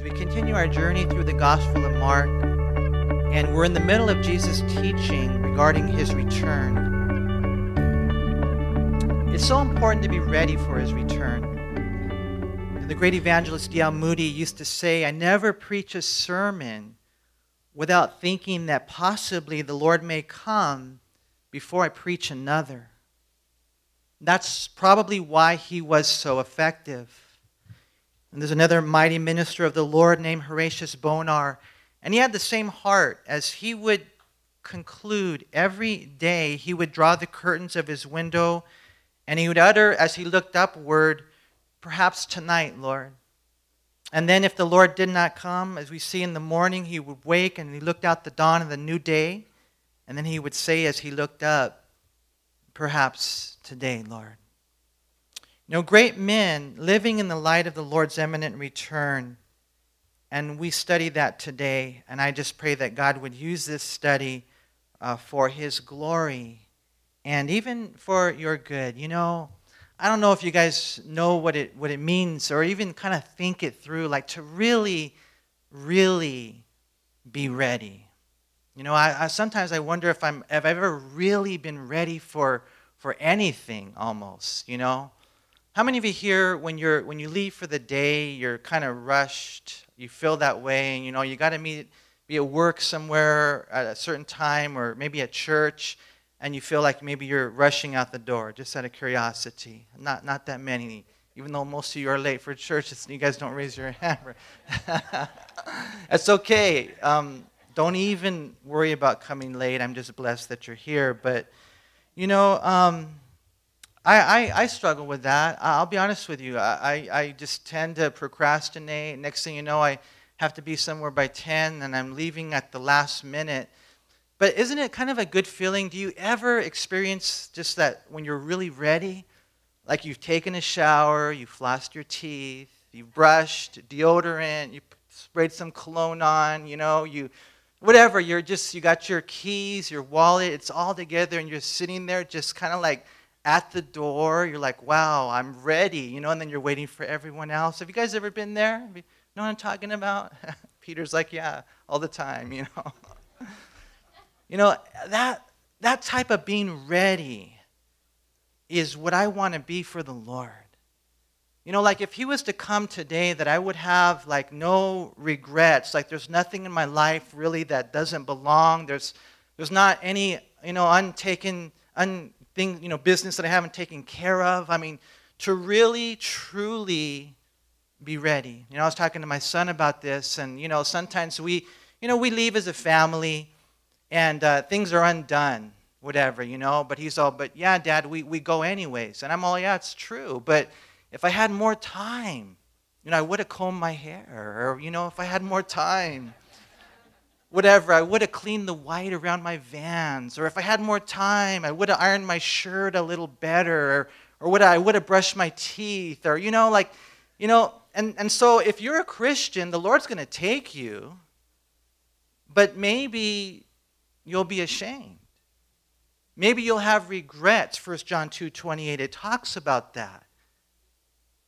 as we continue our journey through the Gospel of Mark, and we're in the middle of Jesus' teaching regarding his return. It's so important to be ready for his return. The great evangelist D.L. Moody used to say, I never preach a sermon without thinking that possibly the Lord may come before I preach another. That's probably why he was so effective. And there's another mighty minister of the Lord named Horatius Bonar. And he had the same heart as he would conclude every day, he would draw the curtains of his window and he would utter as he looked upward, Perhaps tonight, Lord. And then, if the Lord did not come, as we see in the morning, he would wake and he looked out the dawn of the new day. And then he would say, as he looked up, Perhaps today, Lord. You know, great men living in the light of the Lord's imminent return. And we study that today. And I just pray that God would use this study uh, for His glory and even for your good. You know, I don't know if you guys know what it, what it means or even kind of think it through, like to really, really be ready. You know, I, I sometimes I wonder if I'm if I've ever really been ready for for anything almost, you know. How many of you here, when you're when you leave for the day, you're kind of rushed? You feel that way, and you know you got to meet, be at work somewhere at a certain time, or maybe at church, and you feel like maybe you're rushing out the door just out of curiosity. Not not that many, even though most of you are late for church. you guys don't raise your hand. That's okay. Um, don't even worry about coming late. I'm just blessed that you're here. But you know. Um, I, I, I, struggle with that. I'll be honest with you. I, I just tend to procrastinate. Next thing you know, I have to be somewhere by 10 and I'm leaving at the last minute. But isn't it kind of a good feeling? Do you ever experience just that when you're really ready? Like you've taken a shower, you've flossed your teeth, you've brushed, deodorant, you sprayed some cologne on, you know, you whatever, you're just you got your keys, your wallet, it's all together and you're sitting there just kind of like at the door. You're like, wow, I'm ready, you know, and then you're waiting for everyone else. Have you guys ever been there? You know what I'm talking about? Peter's like, yeah, all the time, you know. you know, that, that type of being ready is what I want to be for the Lord. You know, like if he was to come today, that I would have like no regrets. Like there's nothing in my life really that doesn't belong. There's, there's not any, you know, untaken, un, thing, you know, business that I haven't taken care of. I mean, to really, truly be ready. You know, I was talking to my son about this, and, you know, sometimes we, you know, we leave as a family and uh, things are undone, whatever, you know, but he's all, but yeah, dad, we, we go anyways. And I'm all, yeah, it's true. But if I had more time, you know, I would have combed my hair, or, you know, if I had more time, whatever, I would have cleaned the white around my vans, or if I had more time, I would have ironed my shirt a little better, or, or would I, I would have brushed my teeth, or, you know, like, you know, and, and so if you're a Christian, the Lord's going to take you, but maybe you'll be ashamed. Maybe you'll have regrets. 1 John 2 28, it talks about that.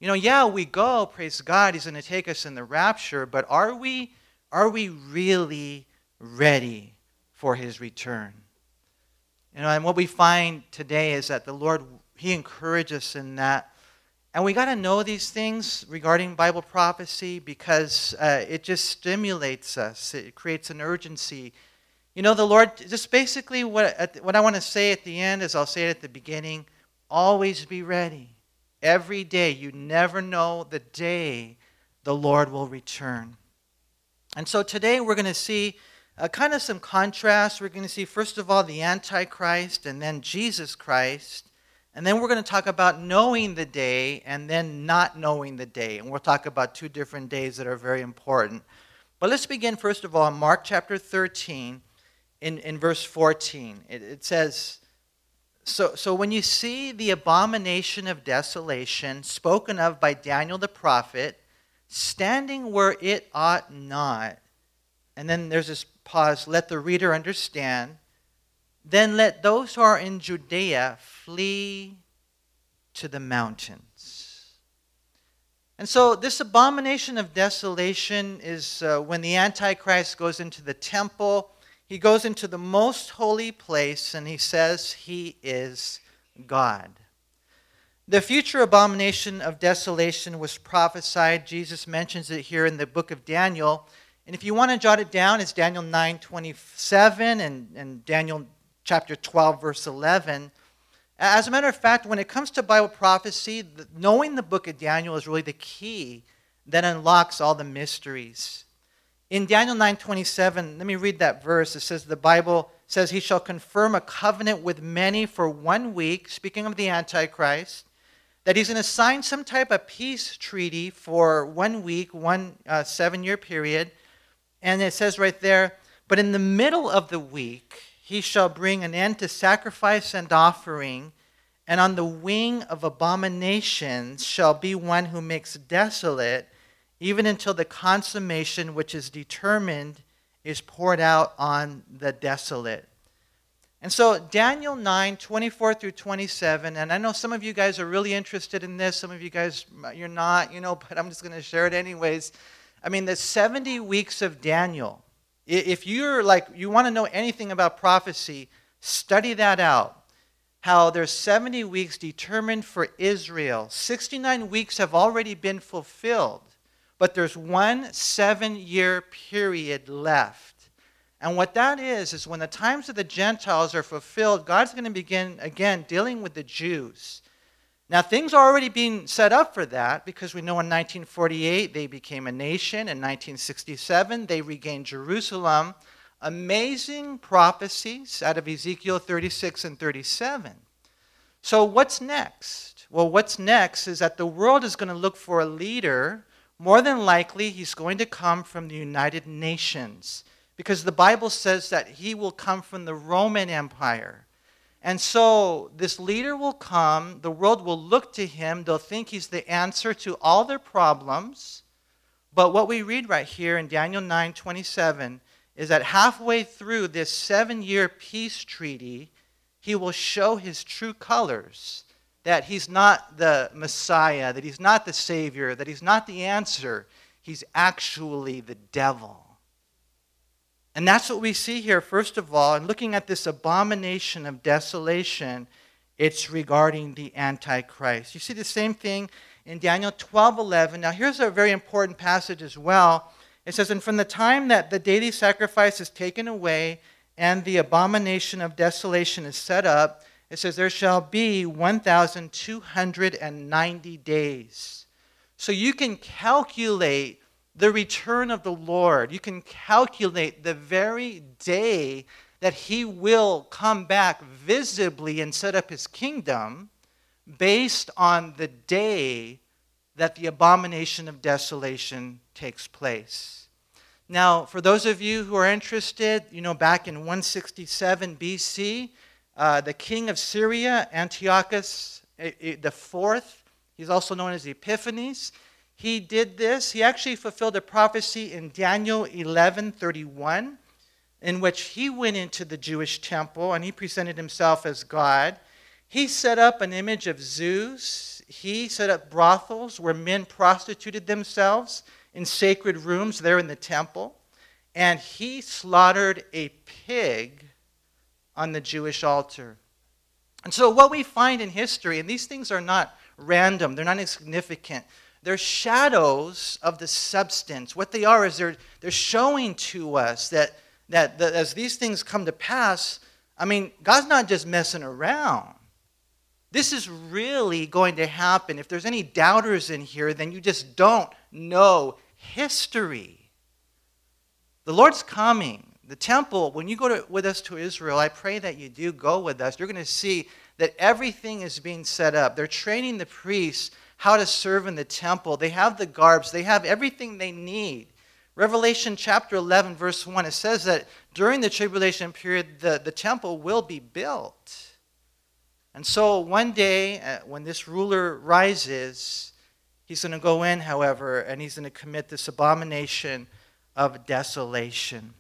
You know, yeah, we go, praise God, He's going to take us in the rapture, but are we, are we really ready for his return. You know, and what we find today is that the Lord, he encourages us in that. And we got to know these things regarding Bible prophecy because uh, it just stimulates us. It creates an urgency. You know, the Lord, just basically what, what I want to say at the end is I'll say it at the beginning always be ready. Every day. You never know the day the Lord will return. And so today we're going to see uh, kind of some contrast. We're going to see, first of all, the Antichrist and then Jesus Christ. And then we're going to talk about knowing the day and then not knowing the day. And we'll talk about two different days that are very important. But let's begin, first of all, in Mark chapter 13, in, in verse 14. It, it says, so, so when you see the abomination of desolation spoken of by Daniel the prophet, standing where it ought not, and then there's this pause, let the reader understand. Then let those who are in Judea flee to the mountains. And so, this abomination of desolation is uh, when the Antichrist goes into the temple. He goes into the most holy place and he says he is God. The future abomination of desolation was prophesied. Jesus mentions it here in the book of Daniel. And if you want to jot it down, it's Daniel 9 27 and, and Daniel chapter 12, verse 11. As a matter of fact, when it comes to Bible prophecy, knowing the book of Daniel is really the key that unlocks all the mysteries. In Daniel 9:27, let me read that verse. It says the Bible says he shall confirm a covenant with many for one week, speaking of the antichrist, that he's going to sign some type of peace treaty for one week, one uh, 7-year period. And it says right there, but in the middle of the week, he shall bring an end to sacrifice and offering, and on the wing of abominations shall be one who makes desolate, even until the consummation which is determined is poured out on the desolate. And so, Daniel 9, 24 through 27, and I know some of you guys are really interested in this, some of you guys, you're not, you know, but I'm just going to share it anyways. I mean, the 70 weeks of Daniel if you're like, you want to know anything about prophecy, study that out. How there's 70 weeks determined for Israel. 69 weeks have already been fulfilled, but there's one seven year period left. And what that is, is when the times of the Gentiles are fulfilled, God's going to begin again dealing with the Jews. Now, things are already being set up for that because we know in 1948 they became a nation. In 1967 they regained Jerusalem. Amazing prophecies out of Ezekiel 36 and 37. So, what's next? Well, what's next is that the world is going to look for a leader. More than likely, he's going to come from the United Nations because the Bible says that he will come from the Roman Empire. And so this leader will come, the world will look to him, they'll think he's the answer to all their problems. But what we read right here in Daniel 9 27 is that halfway through this seven year peace treaty, he will show his true colors that he's not the Messiah, that he's not the Savior, that he's not the answer. He's actually the devil. And that's what we see here, first of all. And looking at this abomination of desolation, it's regarding the Antichrist. You see the same thing in Daniel 12 11. Now, here's a very important passage as well. It says, And from the time that the daily sacrifice is taken away and the abomination of desolation is set up, it says, There shall be 1,290 days. So you can calculate the return of the Lord. You can calculate the very day that he will come back visibly and set up his kingdom based on the day that the abomination of desolation takes place. Now, for those of you who are interested, you know, back in 167 BC, uh, the king of Syria, Antiochus the fourth, he's also known as Epiphanes, he did this. He actually fulfilled a prophecy in Daniel 11:31 in which he went into the Jewish temple and he presented himself as God. He set up an image of Zeus. He set up brothels where men prostituted themselves in sacred rooms there in the temple. And he slaughtered a pig on the Jewish altar. And so, what we find in history, and these things are not random, they're not insignificant. They're shadows of the substance. What they are is they're, they're showing to us that, that, that as these things come to pass, I mean, God's not just messing around. This is really going to happen. If there's any doubters in here, then you just don't know history. The Lord's coming. The temple, when you go to, with us to Israel, I pray that you do go with us. You're going to see that everything is being set up. They're training the priests how to serve in the temple. They have the garbs, they have everything they need. Revelation chapter 11, verse 1, it says that during the tribulation period, the, the temple will be built. And so one day, uh, when this ruler rises, he's going to go in, however, and he's going to commit this abomination of desolation.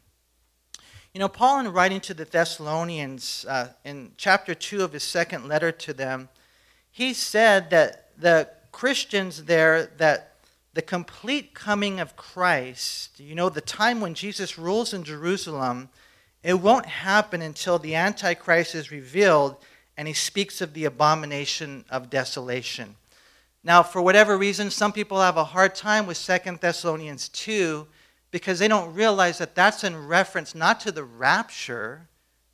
You know, Paul, in writing to the Thessalonians uh, in chapter 2 of his second letter to them, he said that the Christians there that the complete coming of Christ, you know, the time when Jesus rules in Jerusalem, it won't happen until the Antichrist is revealed and he speaks of the abomination of desolation. Now, for whatever reason, some people have a hard time with Second Thessalonians 2 because they don't realize that that's in reference not to the rapture,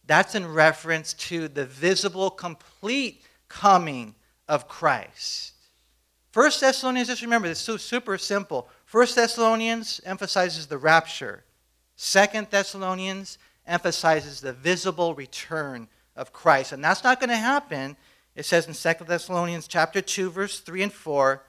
that's in reference to the visible, complete coming of Christ. First Thessalonians, just remember, it's so super simple. First Thessalonians emphasizes the rapture. Second Thessalonians emphasizes the visible return of Christ. And that's not going to happen. It says in Second Thessalonians chapter 2, verse 3 and 4,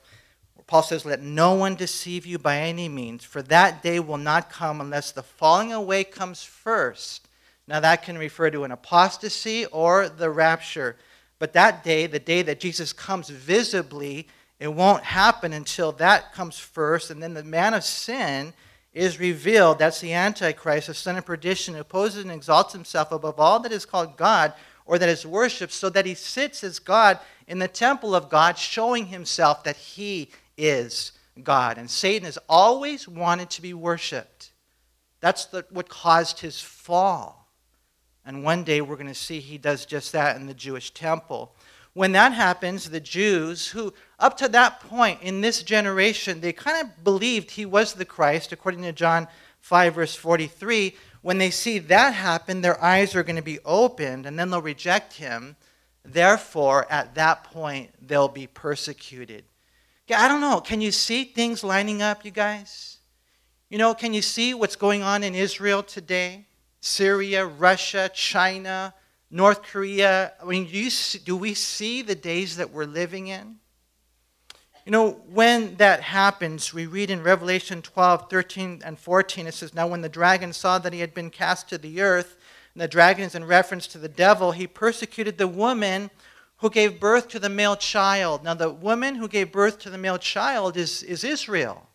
Paul says, Let no one deceive you by any means, for that day will not come unless the falling away comes first. Now, that can refer to an apostasy or the rapture. But that day, the day that Jesus comes visibly, it won't happen until that comes first. And then the man of sin is revealed. That's the Antichrist, the son of perdition, who opposes and exalts himself above all that is called God or that is worshipped, so that he sits as God in the temple of God, showing himself that he is God. And Satan has always wanted to be worshiped. That's the, what caused his fall. And one day we're going to see he does just that in the Jewish temple. When that happens, the Jews, who up to that point in this generation, they kind of believed he was the Christ, according to John 5, verse 43. When they see that happen, their eyes are going to be opened and then they'll reject him. Therefore, at that point, they'll be persecuted. I don't know. Can you see things lining up, you guys? You know, can you see what's going on in Israel today? Syria, Russia, China, North Korea. I mean, do, you, do we see the days that we're living in? You know, when that happens, we read in Revelation 12, 13, and 14, it says, Now when the dragon saw that he had been cast to the earth, and the dragon is in reference to the devil, he persecuted the woman who gave birth to the male child. Now, the woman who gave birth to the male child is, is Israel.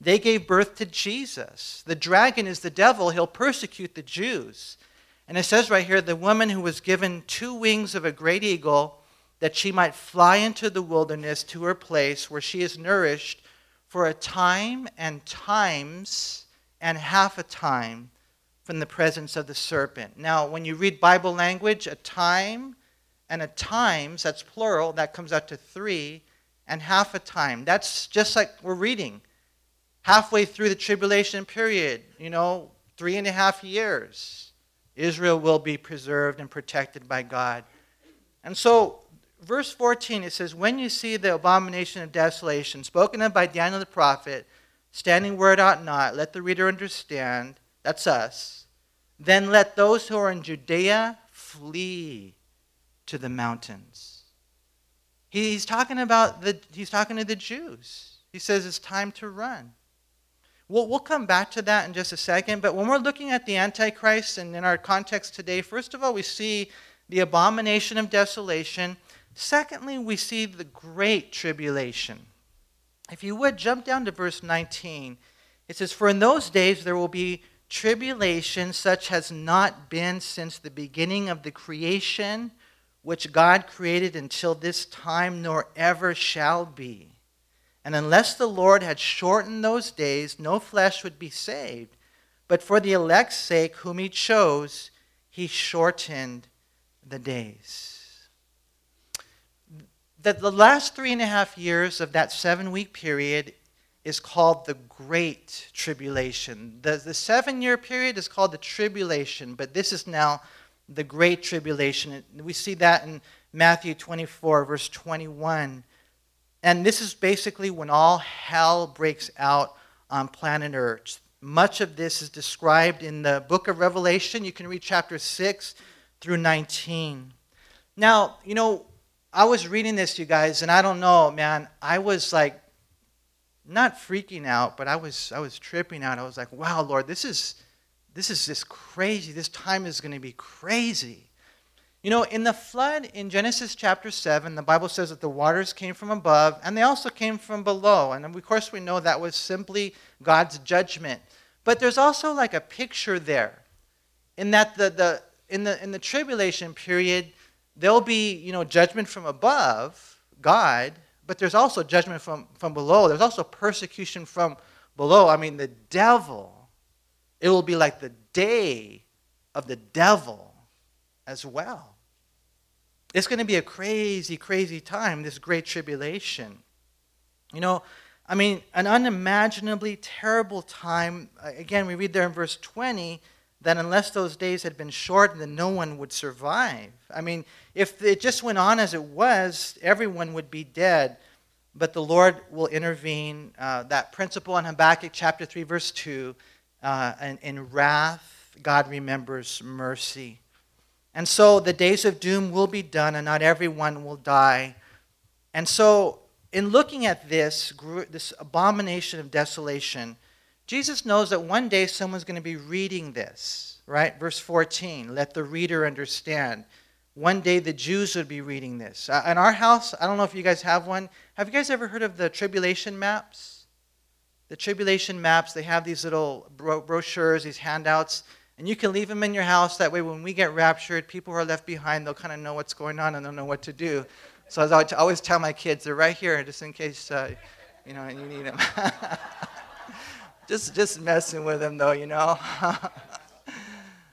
They gave birth to Jesus. The dragon is the devil. He'll persecute the Jews. And it says right here the woman who was given two wings of a great eagle that she might fly into the wilderness to her place where she is nourished for a time and times and half a time from the presence of the serpent. Now, when you read Bible language, a time and a times, that's plural, that comes out to three, and half a time. That's just like we're reading. Halfway through the tribulation period, you know, three and a half years, Israel will be preserved and protected by God. And so, verse 14, it says, When you see the abomination of desolation, spoken of by Daniel the prophet, standing where it ought not, let the reader understand, that's us. Then let those who are in Judea flee to the mountains. He's talking about the he's talking to the Jews. He says it's time to run. We'll, we'll come back to that in just a second, but when we're looking at the Antichrist and in our context today, first of all, we see the abomination of desolation. Secondly, we see the great tribulation. If you would jump down to verse 19, it says, For in those days there will be tribulation such has not been since the beginning of the creation which God created until this time, nor ever shall be. And unless the Lord had shortened those days, no flesh would be saved. But for the elect's sake, whom he chose, he shortened the days. The, the last three and a half years of that seven week period is called the Great Tribulation. The, the seven year period is called the Tribulation, but this is now the Great Tribulation. We see that in Matthew 24, verse 21. And this is basically when all hell breaks out on planet Earth. Much of this is described in the book of Revelation. You can read chapter 6 through 19. Now, you know, I was reading this, you guys, and I don't know, man, I was like, not freaking out, but I was, I was tripping out. I was like, wow, Lord, this is, this is just crazy. This time is going to be crazy. You know, in the flood in Genesis chapter 7, the Bible says that the waters came from above and they also came from below. And of course, we know that was simply God's judgment. But there's also like a picture there in that the, the, in, the, in the tribulation period, there'll be, you know, judgment from above, God, but there's also judgment from, from below. There's also persecution from below. I mean, the devil, it will be like the day of the devil as well. It's going to be a crazy, crazy time, this great tribulation. You know, I mean, an unimaginably terrible time. Again, we read there in verse 20 that unless those days had been shortened, then no one would survive. I mean, if it just went on as it was, everyone would be dead. But the Lord will intervene. Uh, that principle in Habakkuk chapter 3, verse 2 uh, in, in wrath, God remembers mercy. And so the days of doom will be done, and not everyone will die. And so, in looking at this, this abomination of desolation, Jesus knows that one day someone's going to be reading this, right? Verse 14, let the reader understand. One day the Jews would be reading this. Uh, in our house, I don't know if you guys have one. Have you guys ever heard of the tribulation maps? The tribulation maps, they have these little bro- brochures, these handouts, and you can leave them in your house. That way, when we get raptured, people who are left behind, they'll kind of know what's going on and they'll know what to do. So I always tell my kids, they're right here, just in case, uh, you know, you need them. just just messing with them, though, you know.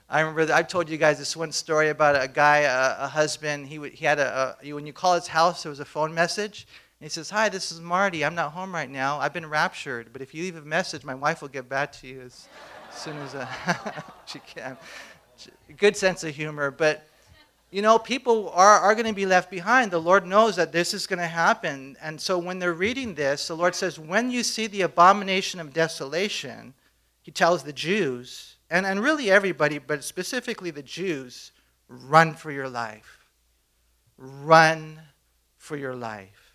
I remember I've told you guys this one story about a guy, a, a husband. He he had a, a, when you call his house, there was a phone message. And he says, "Hi, this is Marty. I'm not home right now. I've been raptured, but if you leave a message, my wife will get back to you as, soon as uh, she can." Good sense of humor, but you know, people are, are going to be left behind. The Lord knows that this is going to happen. And so when they're reading this, the Lord says, when you see the abomination of desolation, He tells the Jews, and, and really everybody, but specifically the Jews, run for your life. Run for your life.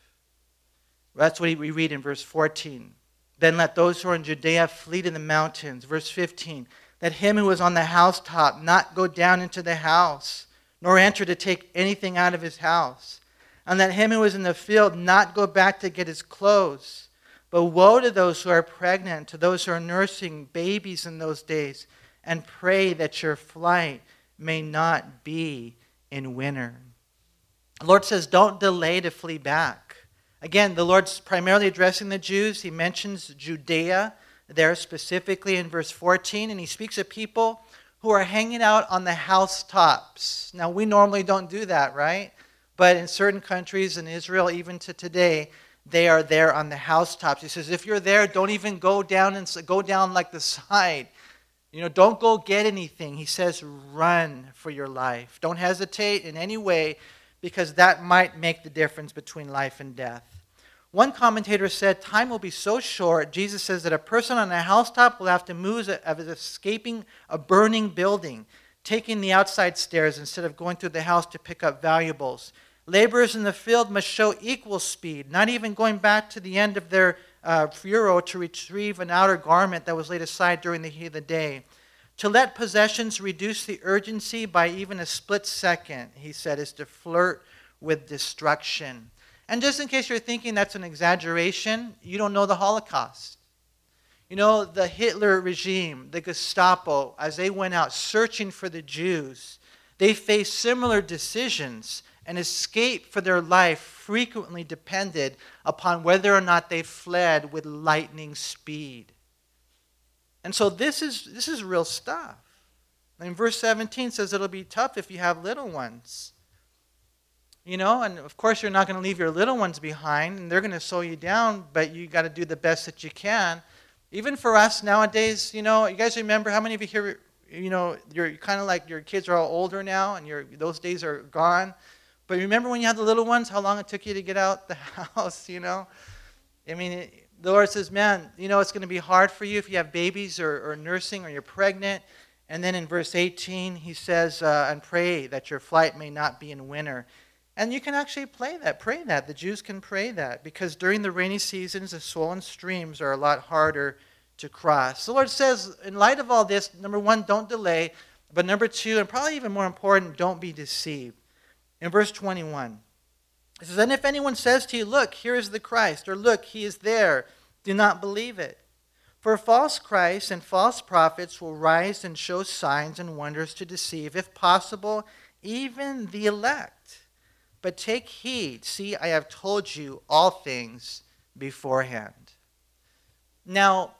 That's what we read in verse 14. Then let those who are in Judea flee to the mountains. Verse 15. Let him who is on the housetop not go down into the house nor enter to take anything out of his house. And let him who is in the field not go back to get his clothes. But woe to those who are pregnant, to those who are nursing babies in those days, and pray that your flight may not be in winter. The Lord says, don't delay to flee back. Again, the Lord's primarily addressing the Jews. He mentions Judea there specifically in verse 14, and he speaks of people who are hanging out on the housetops. Now, we normally don't do that, right? But in certain countries, in Israel, even to today, they are there on the housetops. He says, if you're there, don't even go down and go down like the side. You know, don't go get anything. He says, run for your life. Don't hesitate in any way because that might make the difference between life and death. One commentator said, Time will be so short, Jesus says, that a person on a housetop will have to move as escaping a burning building, taking the outside stairs instead of going through the house to pick up valuables. Laborers in the field must show equal speed, not even going back to the end of their uh, furrow to retrieve an outer garment that was laid aside during the heat of the day. To let possessions reduce the urgency by even a split second, he said, is to flirt with destruction. And just in case you're thinking that's an exaggeration, you don't know the Holocaust. You know, the Hitler regime, the Gestapo, as they went out searching for the Jews, they faced similar decisions, and escape for their life frequently depended upon whether or not they fled with lightning speed. And so this is, this is real stuff. And verse 17 says it'll be tough if you have little ones. You know, and of course, you're not going to leave your little ones behind, and they're going to slow you down, but you got to do the best that you can. Even for us nowadays, you know, you guys remember how many of you here, you know, you're kind of like your kids are all older now, and your those days are gone. But remember when you had the little ones, how long it took you to get out the house, you know? I mean, it, the Lord says, man, you know, it's going to be hard for you if you have babies or, or nursing or you're pregnant. And then in verse 18, he says, uh, and pray that your flight may not be in winter. And you can actually play that, pray that. The Jews can pray that because during the rainy seasons, the swollen streams are a lot harder to cross. The Lord says, in light of all this, number one, don't delay. But number two, and probably even more important, don't be deceived. In verse 21, it says, And if anyone says to you, Look, here is the Christ, or Look, he is there, do not believe it. For false Christs and false prophets will rise and show signs and wonders to deceive, if possible, even the elect. But take heed. See, I have told you all things beforehand. Now,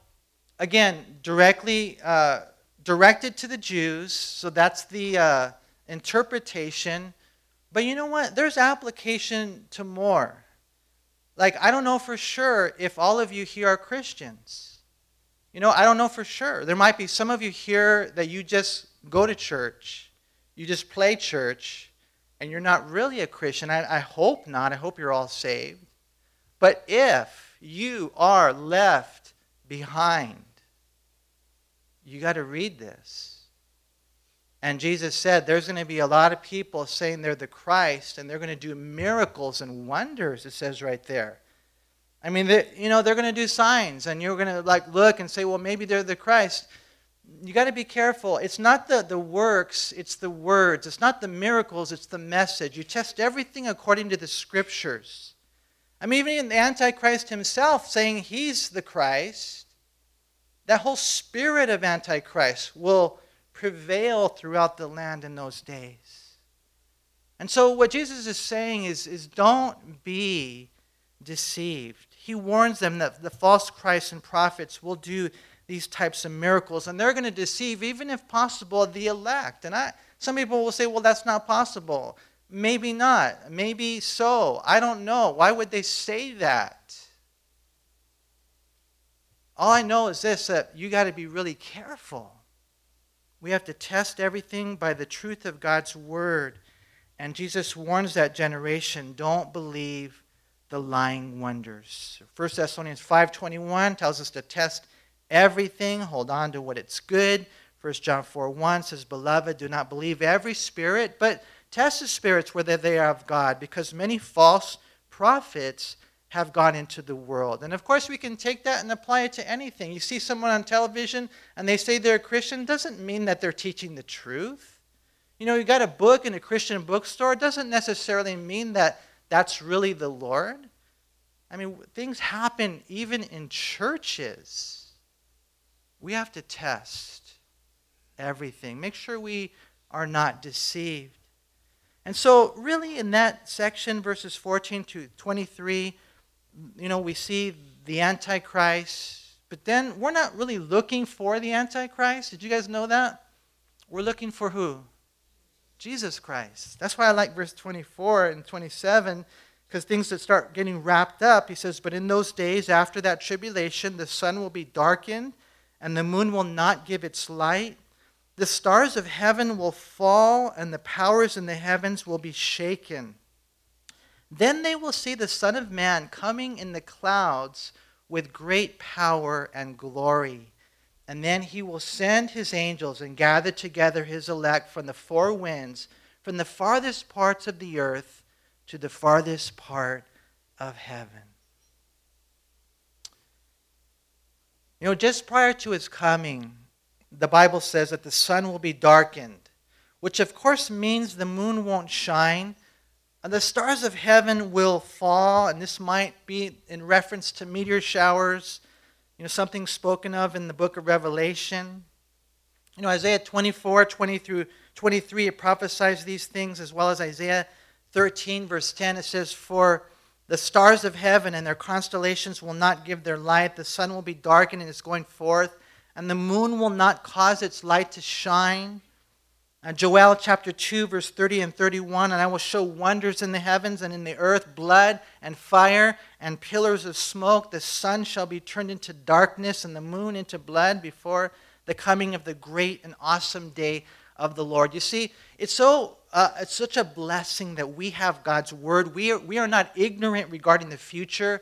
again, directly uh, directed to the Jews, so that's the uh, interpretation. But you know what? There's application to more. Like, I don't know for sure if all of you here are Christians. You know, I don't know for sure. There might be some of you here that you just go to church, you just play church, and you're not really a Christian. I, I hope not. I hope you're all saved. But if you are left behind, you got to read this. And Jesus said there's going to be a lot of people saying they're the Christ and they're going to do miracles and wonders, it says right there. I mean, they, you know, they're going to do signs and you're going to like look and say, well, maybe they're the Christ. You got to be careful. It's not the, the works, it's the words. It's not the miracles, it's the message. You test everything according to the scriptures. I mean, even the Antichrist himself saying he's the Christ, that whole spirit of Antichrist will prevail throughout the land in those days. And so, what Jesus is saying is, is don't be deceived. He warns them that the false Christs and prophets will do these types of miracles, and they're going to deceive, even if possible, the elect. And I, some people will say, well, that's not possible. Maybe not. Maybe so. I don't know. Why would they say that? All I know is this that you got to be really careful. We have to test everything by the truth of God's word. And Jesus warns that generation don't believe the lying wonders. 1 Thessalonians 5:21 tells us to test everything, hold on to what it's good. 1 John 4 1 says, Beloved, do not believe every spirit, but test the spirits whether they are of God, because many false prophets have gone into the world. And of course, we can take that and apply it to anything. You see someone on television and they say they're a Christian, doesn't mean that they're teaching the truth. You know, you got a book in a Christian bookstore, doesn't necessarily mean that that's really the Lord. I mean, things happen even in churches. We have to test everything, make sure we are not deceived. And so, really, in that section, verses 14 to 23, you know, we see the Antichrist, but then we're not really looking for the Antichrist. Did you guys know that? We're looking for who? Jesus Christ. That's why I like verse 24 and 27, because things that start getting wrapped up. He says, But in those days after that tribulation, the sun will be darkened, and the moon will not give its light. The stars of heaven will fall, and the powers in the heavens will be shaken. Then they will see the Son of Man coming in the clouds with great power and glory. And then he will send his angels and gather together his elect from the four winds, from the farthest parts of the earth to the farthest part of heaven. You know, just prior to his coming, the Bible says that the sun will be darkened, which of course means the moon won't shine and the stars of heaven will fall, and this might be in reference to meteor showers, you know, something spoken of in the book of Revelation. You know, Isaiah 24, 20 through 23, it prophesies these things, as well as Isaiah 13, verse 10. It says, For the stars of heaven and their constellations will not give their light, the sun will be darkened in its going forth, and the moon will not cause its light to shine. Uh, Joel chapter 2, verse 30 and 31 And I will show wonders in the heavens and in the earth, blood and fire and pillars of smoke. The sun shall be turned into darkness and the moon into blood before the coming of the great and awesome day of the Lord. You see, it's so uh, it's such a blessing that we have God's word. We are, we are not ignorant regarding the future.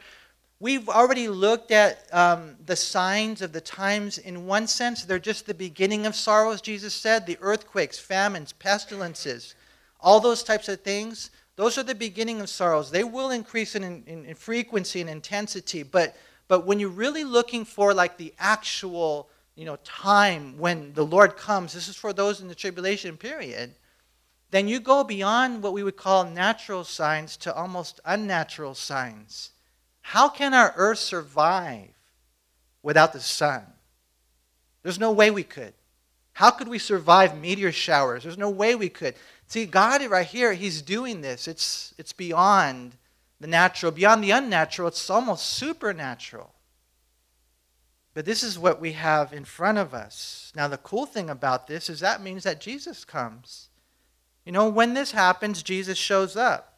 We've already looked at um, the signs of the times. In one sense, they're just the beginning of sorrows, Jesus said. The earthquakes, famines, pestilences, all those types of things, those are the beginning of sorrows. They will increase in, in, in frequency and intensity. But, but when you're really looking for like the actual you know, time when the Lord comes, this is for those in the tribulation period, then you go beyond what we would call natural signs to almost unnatural signs. How can our earth survive without the sun? There's no way we could. How could we survive meteor showers? There's no way we could. See, God right here, He's doing this. It's, it's beyond the natural, beyond the unnatural. It's almost supernatural. But this is what we have in front of us. Now, the cool thing about this is that means that Jesus comes. You know, when this happens, Jesus shows up.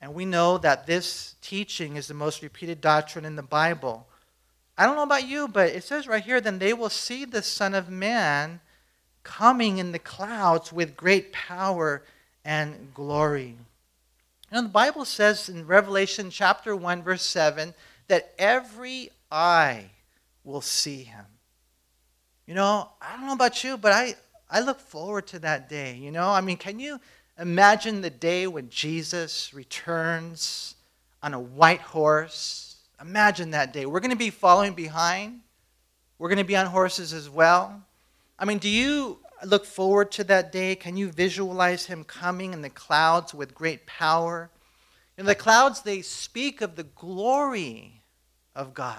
And we know that this teaching is the most repeated doctrine in the Bible. I don't know about you, but it says right here, then they will see the Son of Man coming in the clouds with great power and glory. You know, the Bible says in Revelation chapter 1, verse 7, that every eye will see him. You know, I don't know about you, but I, I look forward to that day. You know, I mean, can you imagine the day when Jesus returns on a white horse? Imagine that day. We're going to be following behind. We're going to be on horses as well. I mean, do you look forward to that day? Can you visualize him coming in the clouds with great power? In the clouds, they speak of the glory of God.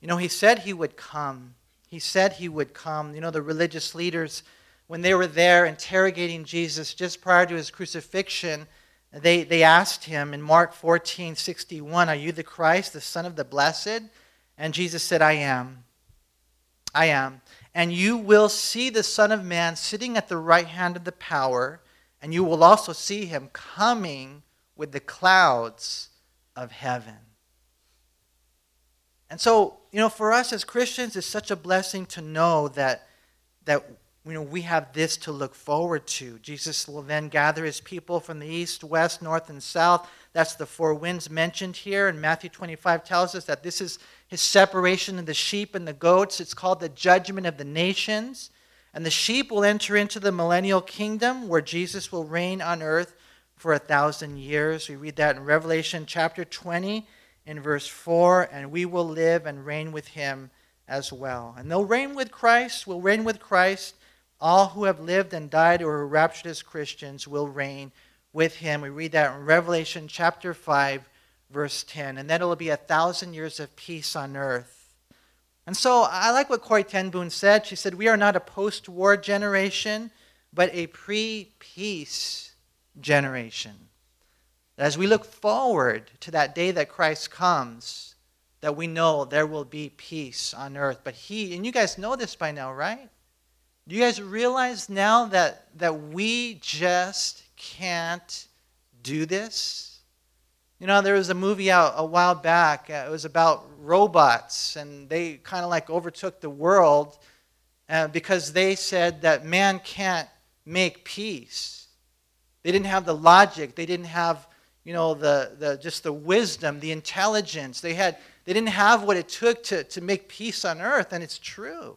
You know, he said he would come. He said he would come. You know, the religious leaders, when they were there interrogating Jesus just prior to his crucifixion, they, they asked him in Mark 14 61, Are you the Christ, the Son of the Blessed? And Jesus said, I am. I am. And you will see the Son of Man sitting at the right hand of the power, and you will also see him coming with the clouds of heaven. And so, you know, for us as Christians, it's such a blessing to know that, that you know, we have this to look forward to. Jesus will then gather his people from the east, west, north, and south. That's the four winds mentioned here. And Matthew 25 tells us that this is his separation of the sheep and the goats. It's called the judgment of the nations. And the sheep will enter into the millennial kingdom where Jesus will reign on earth for a thousand years. We read that in Revelation chapter 20 in verse 4, and we will live and reign with him as well. And they'll reign with Christ, we'll reign with Christ. All who have lived and died or are raptured as Christians will reign with him. We read that in Revelation chapter 5, verse 10. And then it'll be a thousand years of peace on earth. And so I like what Corrie ten said. She said, We are not a post war generation, but a pre peace generation. As we look forward to that day that Christ comes, that we know there will be peace on earth. But He, and you guys know this by now, right? Do you guys realize now that, that we just can't do this? You know, there was a movie out a while back. Uh, it was about robots, and they kind of like overtook the world uh, because they said that man can't make peace. They didn't have the logic. They didn't have you know, the, the, just the wisdom, the intelligence. They, had, they didn't have what it took to, to make peace on earth, and it's true.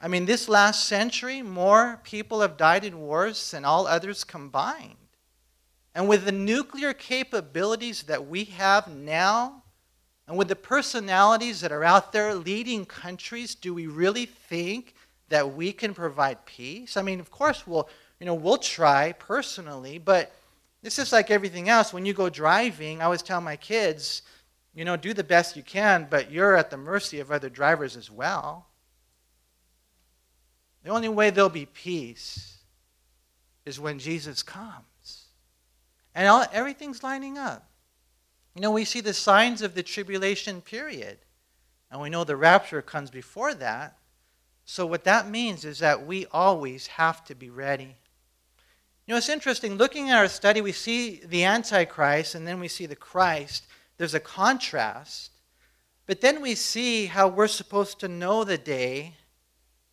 I mean, this last century, more people have died in wars than all others combined. And with the nuclear capabilities that we have now, and with the personalities that are out there leading countries, do we really think that we can provide peace? I mean, of course, we'll, you know, we'll try personally, but this is like everything else. When you go driving, I always tell my kids, you know, do the best you can, but you're at the mercy of other drivers as well. The only way there'll be peace is when Jesus comes. And all, everything's lining up. You know, we see the signs of the tribulation period, and we know the rapture comes before that. So, what that means is that we always have to be ready. You know, it's interesting. Looking at our study, we see the Antichrist and then we see the Christ. There's a contrast. But then we see how we're supposed to know the day,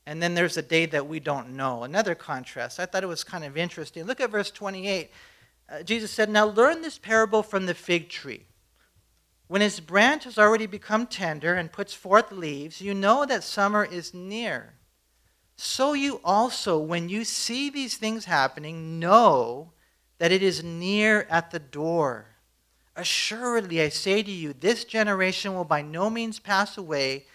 and then there's a day that we don't know. Another contrast. I thought it was kind of interesting. Look at verse 28. Uh, Jesus said, Now learn this parable from the fig tree. When its branch has already become tender and puts forth leaves, you know that summer is near. So you also, when you see these things happening, know that it is near at the door. Assuredly, I say to you, this generation will by no means pass away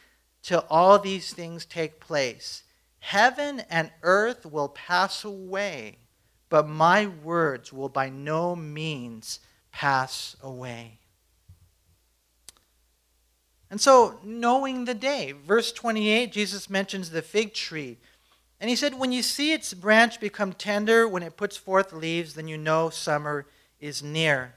till all these things take place. Heaven and earth will pass away, but my words will by no means pass away. And so, knowing the day, verse 28, Jesus mentions the fig tree. And he said, When you see its branch become tender, when it puts forth leaves, then you know summer is near.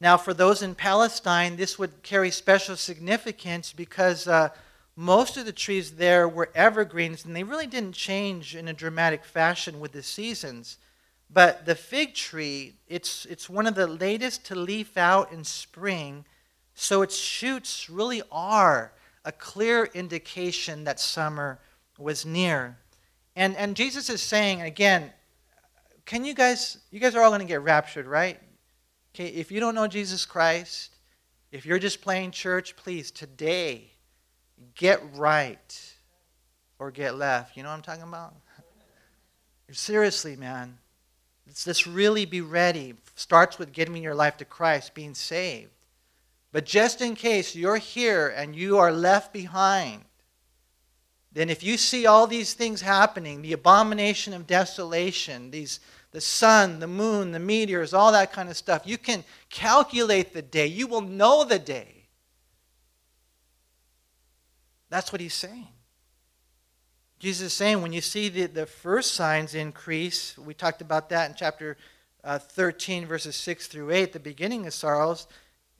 Now, for those in Palestine, this would carry special significance because uh, most of the trees there were evergreens and they really didn't change in a dramatic fashion with the seasons. But the fig tree, it's, it's one of the latest to leaf out in spring, so its shoots really are a clear indication that summer was near. And, and Jesus is saying, again, can you guys, you guys are all going to get raptured, right? Okay, if you don't know Jesus Christ, if you're just playing church, please, today, get right or get left. You know what I'm talking about? Seriously, man. Let's, let's really be ready. Starts with giving your life to Christ, being saved. But just in case you're here and you are left behind, then if you see all these things happening, the abomination of desolation, these the sun, the moon, the meteors, all that kind of stuff, you can calculate the day. You will know the day. That's what he's saying. Jesus is saying when you see the, the first signs increase, we talked about that in chapter uh, 13, verses 6 through 8, the beginning of sorrows.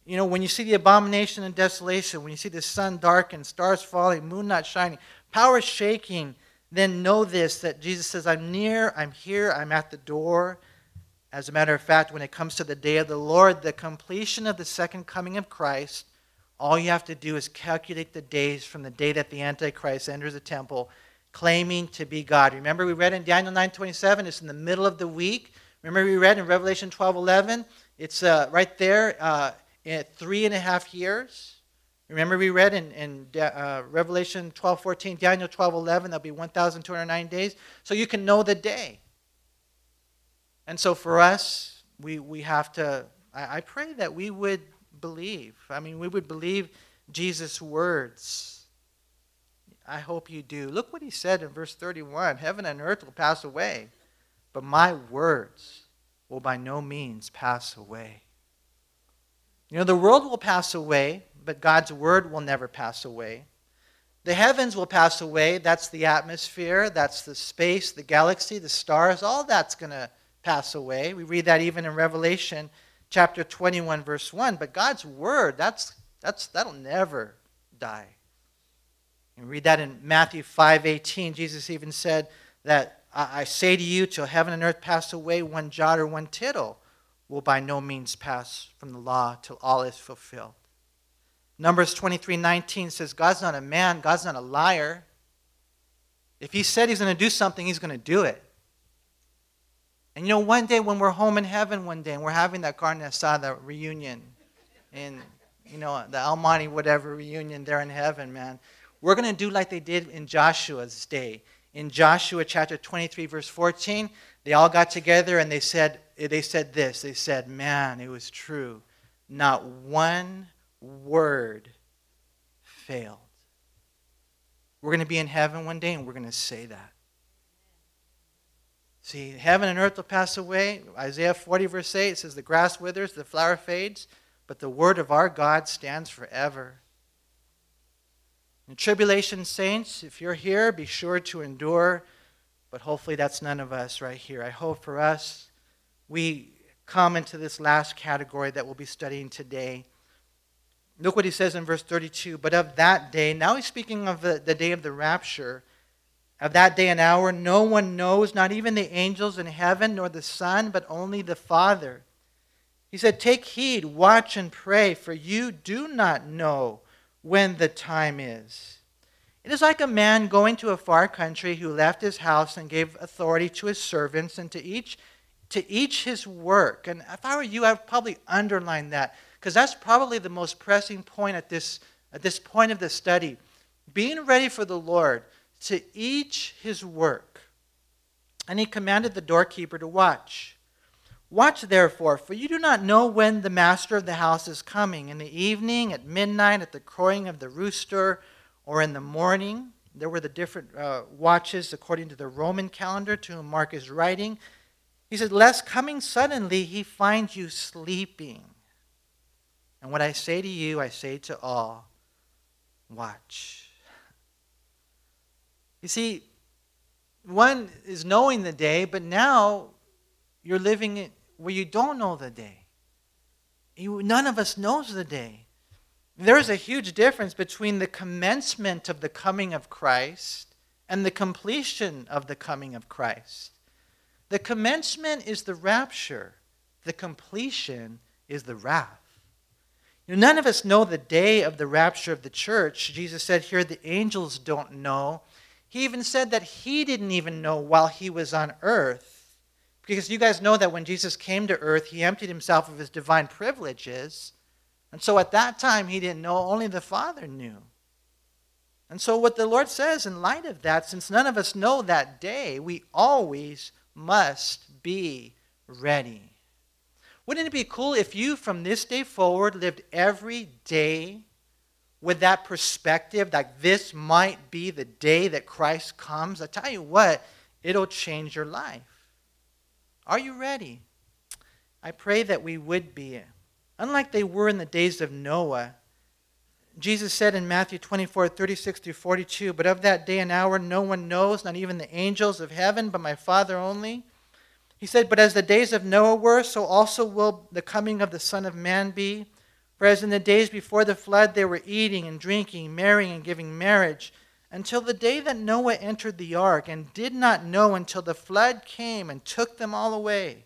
You know, when you see the abomination and desolation, when you see the sun darken, stars falling, moon not shining, power shaking, then know this that Jesus says, I'm near, I'm here, I'm at the door. As a matter of fact, when it comes to the day of the Lord, the completion of the second coming of Christ, all you have to do is calculate the days from the day that the Antichrist enters the temple claiming to be God. Remember we read in Daniel 9:27, it's in the middle of the week. Remember we read in Revelation 12:11, it's uh, right there uh, at three and a half years. Remember we read in, in uh, Revelation 12:14, Daniel 12:11, that'll be 1,209 days. So you can know the day. And so for us, we, we have to, I, I pray that we would believe. I mean, we would believe Jesus' words I hope you do. Look what he said in verse 31 Heaven and earth will pass away, but my words will by no means pass away. You know, the world will pass away, but God's word will never pass away. The heavens will pass away. That's the atmosphere, that's the space, the galaxy, the stars. All that's going to pass away. We read that even in Revelation chapter 21, verse 1. But God's word, that's, that's, that'll never die. You read that in Matthew 5:18. Jesus even said that I say to you, till heaven and earth pass away, one jot or one tittle will by no means pass from the law till all is fulfilled. Numbers 23:19 says God's not a man, God's not a liar. If he said he's going to do something, he's going to do it. And you know, one day when we're home in heaven one day and we're having that carne asada reunion in, you know, the Almighty whatever reunion there in heaven, man, we're going to do like they did in Joshua's day. In Joshua chapter 23, verse 14, they all got together and they said, they said this. They said, Man, it was true. Not one word failed. We're going to be in heaven one day and we're going to say that. See, heaven and earth will pass away. Isaiah 40, verse 8 says, The grass withers, the flower fades, but the word of our God stands forever. And tribulation saints, if you're here, be sure to endure. But hopefully, that's none of us right here. I hope for us, we come into this last category that we'll be studying today. Look what he says in verse 32. But of that day, now he's speaking of the, the day of the rapture. Of that day and hour, no one knows, not even the angels in heaven, nor the Son, but only the Father. He said, Take heed, watch and pray, for you do not know when the time is. It is like a man going to a far country who left his house and gave authority to his servants and to each to each his work. And if I were you, I'd probably underline that because that's probably the most pressing point at this at this point of the study. Being ready for the Lord to each his work. And he commanded the doorkeeper to watch. Watch therefore, for you do not know when the master of the house is coming, in the evening, at midnight, at the crowing of the rooster, or in the morning. There were the different uh, watches according to the Roman calendar to whom Mark is writing. He said, Lest coming suddenly he find you sleeping. And what I say to you, I say to all watch. You see, one is knowing the day, but now you're living where you don't know the day. You, none of us knows the day. There's a huge difference between the commencement of the coming of Christ and the completion of the coming of Christ. The commencement is the rapture, the completion is the wrath. You know, none of us know the day of the rapture of the church. Jesus said here the angels don't know. He even said that he didn't even know while he was on earth. Because you guys know that when Jesus came to earth, he emptied himself of his divine privileges. And so at that time, he didn't know, only the Father knew. And so, what the Lord says in light of that, since none of us know that day, we always must be ready. Wouldn't it be cool if you, from this day forward, lived every day with that perspective that this might be the day that Christ comes? I tell you what, it'll change your life. Are you ready? I pray that we would be. Unlike they were in the days of Noah, Jesus said in Matthew 24, 36 through 42, But of that day and hour no one knows, not even the angels of heaven, but my Father only. He said, But as the days of Noah were, so also will the coming of the Son of Man be. For as in the days before the flood they were eating and drinking, marrying and giving marriage, until the day that Noah entered the ark, and did not know until the flood came and took them all away.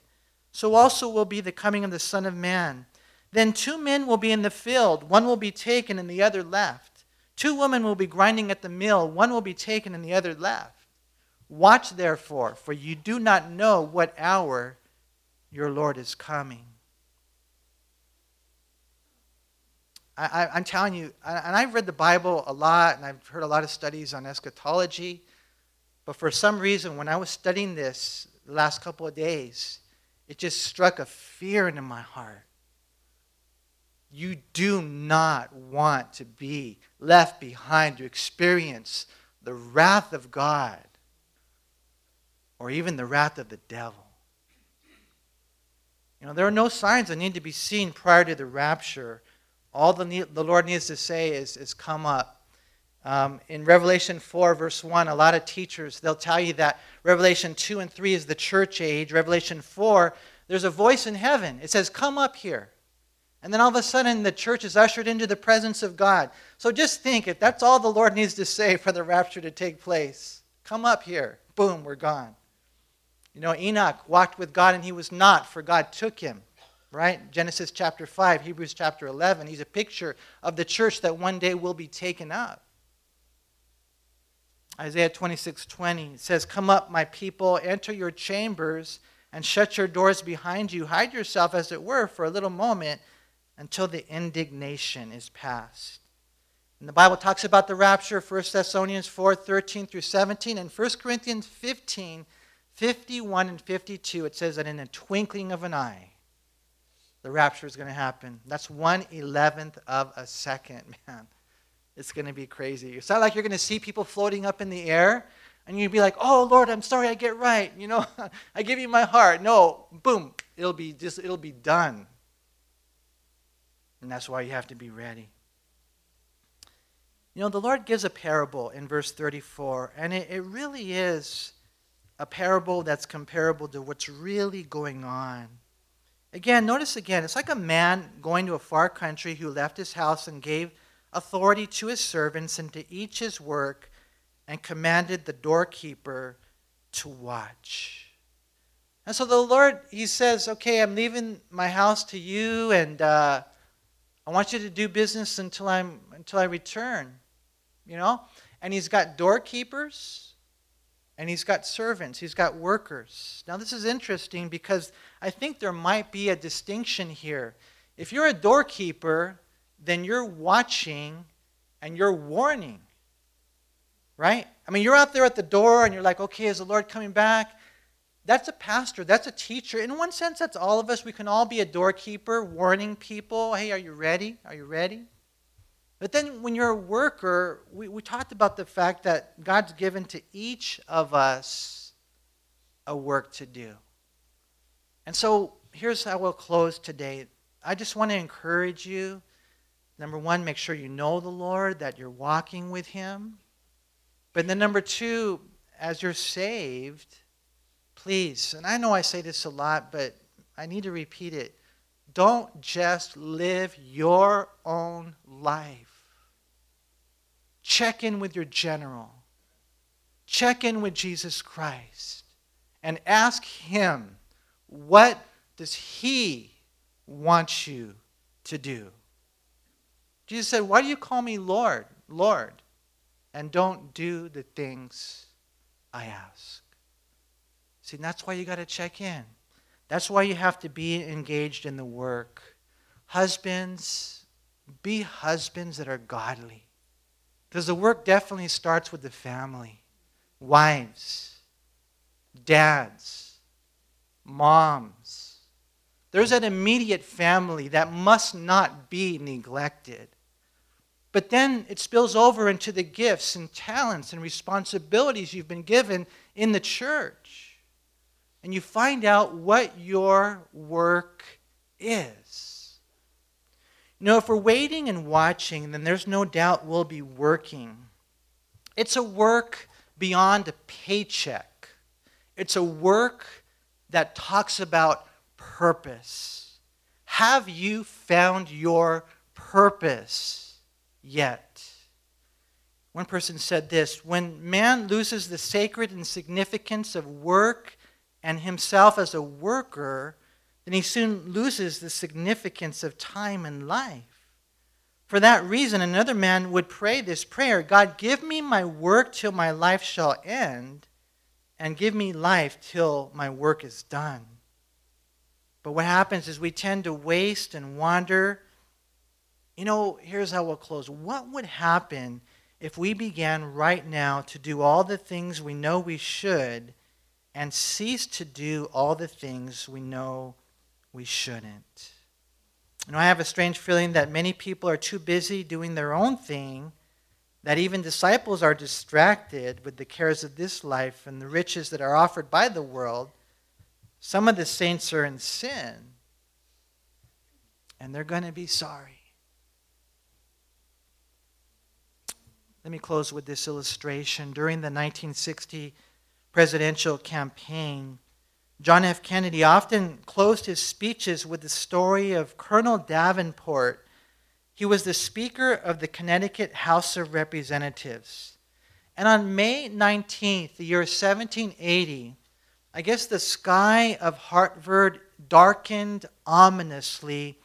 So also will be the coming of the Son of Man. Then two men will be in the field, one will be taken and the other left. Two women will be grinding at the mill, one will be taken and the other left. Watch therefore, for you do not know what hour your Lord is coming. I, am telling you, and I've read the Bible a lot, and I've heard a lot of studies on eschatology, but for some reason, when I was studying this the last couple of days, it just struck a fear into my heart. You do not want to be left behind to experience the wrath of God or even the wrath of the devil. You know, there are no signs that need to be seen prior to the rapture. All the, need, the Lord needs to say is, is come up. Um, in Revelation 4, verse 1, a lot of teachers, they'll tell you that Revelation 2 and 3 is the church age. Revelation 4, there's a voice in heaven. It says, Come up here. And then all of a sudden, the church is ushered into the presence of God. So just think if that's all the Lord needs to say for the rapture to take place, come up here. Boom, we're gone. You know, Enoch walked with God and he was not, for God took him. Right? Genesis chapter 5, Hebrews chapter 11. He's a picture of the church that one day will be taken up. Isaiah 26 20 says, Come up, my people, enter your chambers and shut your doors behind you. Hide yourself, as it were, for a little moment until the indignation is past. And the Bible talks about the rapture, 1 Thessalonians 4 13 through 17, and 1 Corinthians 15 51 and 52, it says that in a twinkling of an eye, the rapture is going to happen. That's one eleventh of a second, man. It's going to be crazy. It's not like you're going to see people floating up in the air and you'd be like, oh, Lord, I'm sorry I get right. You know, I give you my heart. No, boom, it'll be just, it'll be done. And that's why you have to be ready. You know, the Lord gives a parable in verse 34, and it, it really is a parable that's comparable to what's really going on. Again, notice again, it's like a man going to a far country who left his house and gave authority to his servants and to each his work and commanded the doorkeeper to watch. And so the Lord, He says, Okay, I'm leaving my house to you, and uh, I want you to do business until, I'm, until I return. You know? And He's got doorkeepers and he's got servants, he's got workers. Now, this is interesting because I think there might be a distinction here. If you're a doorkeeper, then you're watching and you're warning, right? I mean, you're out there at the door and you're like, okay, is the Lord coming back? That's a pastor, that's a teacher. In one sense, that's all of us. We can all be a doorkeeper, warning people, hey, are you ready? Are you ready? But then when you're a worker, we, we talked about the fact that God's given to each of us a work to do. And so here's how we'll close today. I just want to encourage you. Number one, make sure you know the Lord, that you're walking with Him. But then number two, as you're saved, please, and I know I say this a lot, but I need to repeat it. Don't just live your own life. Check in with your general. Check in with Jesus Christ and ask Him, what does He want you to do? Jesus said, Why do you call me Lord, Lord, and don't do the things I ask? See, that's why you got to check in. That's why you have to be engaged in the work. Husbands, be husbands that are godly. Because the work definitely starts with the family. Wives, dads, moms. There's an immediate family that must not be neglected. But then it spills over into the gifts and talents and responsibilities you've been given in the church. And you find out what your work is. You know, if we're waiting and watching, then there's no doubt we'll be working. It's a work beyond a paycheck, it's a work that talks about purpose. Have you found your purpose? yet. One person said this When man loses the sacred and significance of work and himself as a worker, then he soon loses the significance of time and life. For that reason, another man would pray this prayer God, give me my work till my life shall end, and give me life till my work is done. But what happens is we tend to waste and wander you know, here's how we'll close. What would happen if we began right now to do all the things we know we should and cease to do all the things we know we shouldn't? You know, I have a strange feeling that many people are too busy doing their own thing that even disciples are distracted with the cares of this life and the riches that are offered by the world. Some of the saints are in sin, and they're going to be sorry. Let me close with this illustration. During the 1960 presidential campaign, John F. Kennedy often closed his speeches with the story of Colonel Davenport. He was the Speaker of the Connecticut House of Representatives. And on May 19th, the year 1780, I guess the sky of Hartford darkened ominously,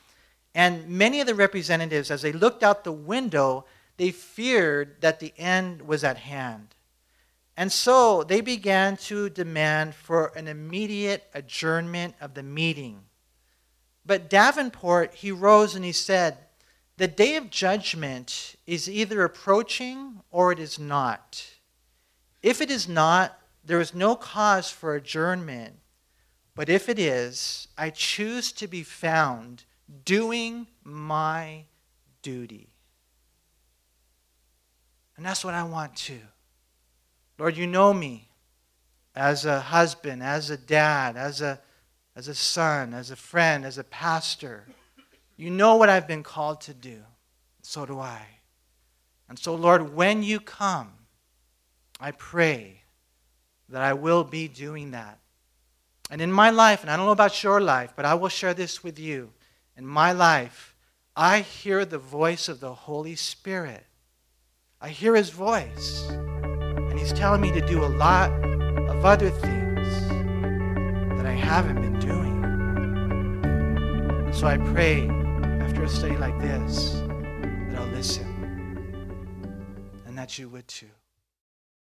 and many of the representatives, as they looked out the window, they feared that the end was at hand. And so they began to demand for an immediate adjournment of the meeting. But Davenport, he rose and he said, The day of judgment is either approaching or it is not. If it is not, there is no cause for adjournment. But if it is, I choose to be found doing my duty. And that's what I want too. Lord, you know me as a husband, as a dad, as a, as a son, as a friend, as a pastor. You know what I've been called to do. So do I. And so, Lord, when you come, I pray that I will be doing that. And in my life, and I don't know about your life, but I will share this with you. In my life, I hear the voice of the Holy Spirit I hear his voice, he's telling me to do a lot of other things that I haven't been doing. So I pray after a study like this that I'll listen and that you would too.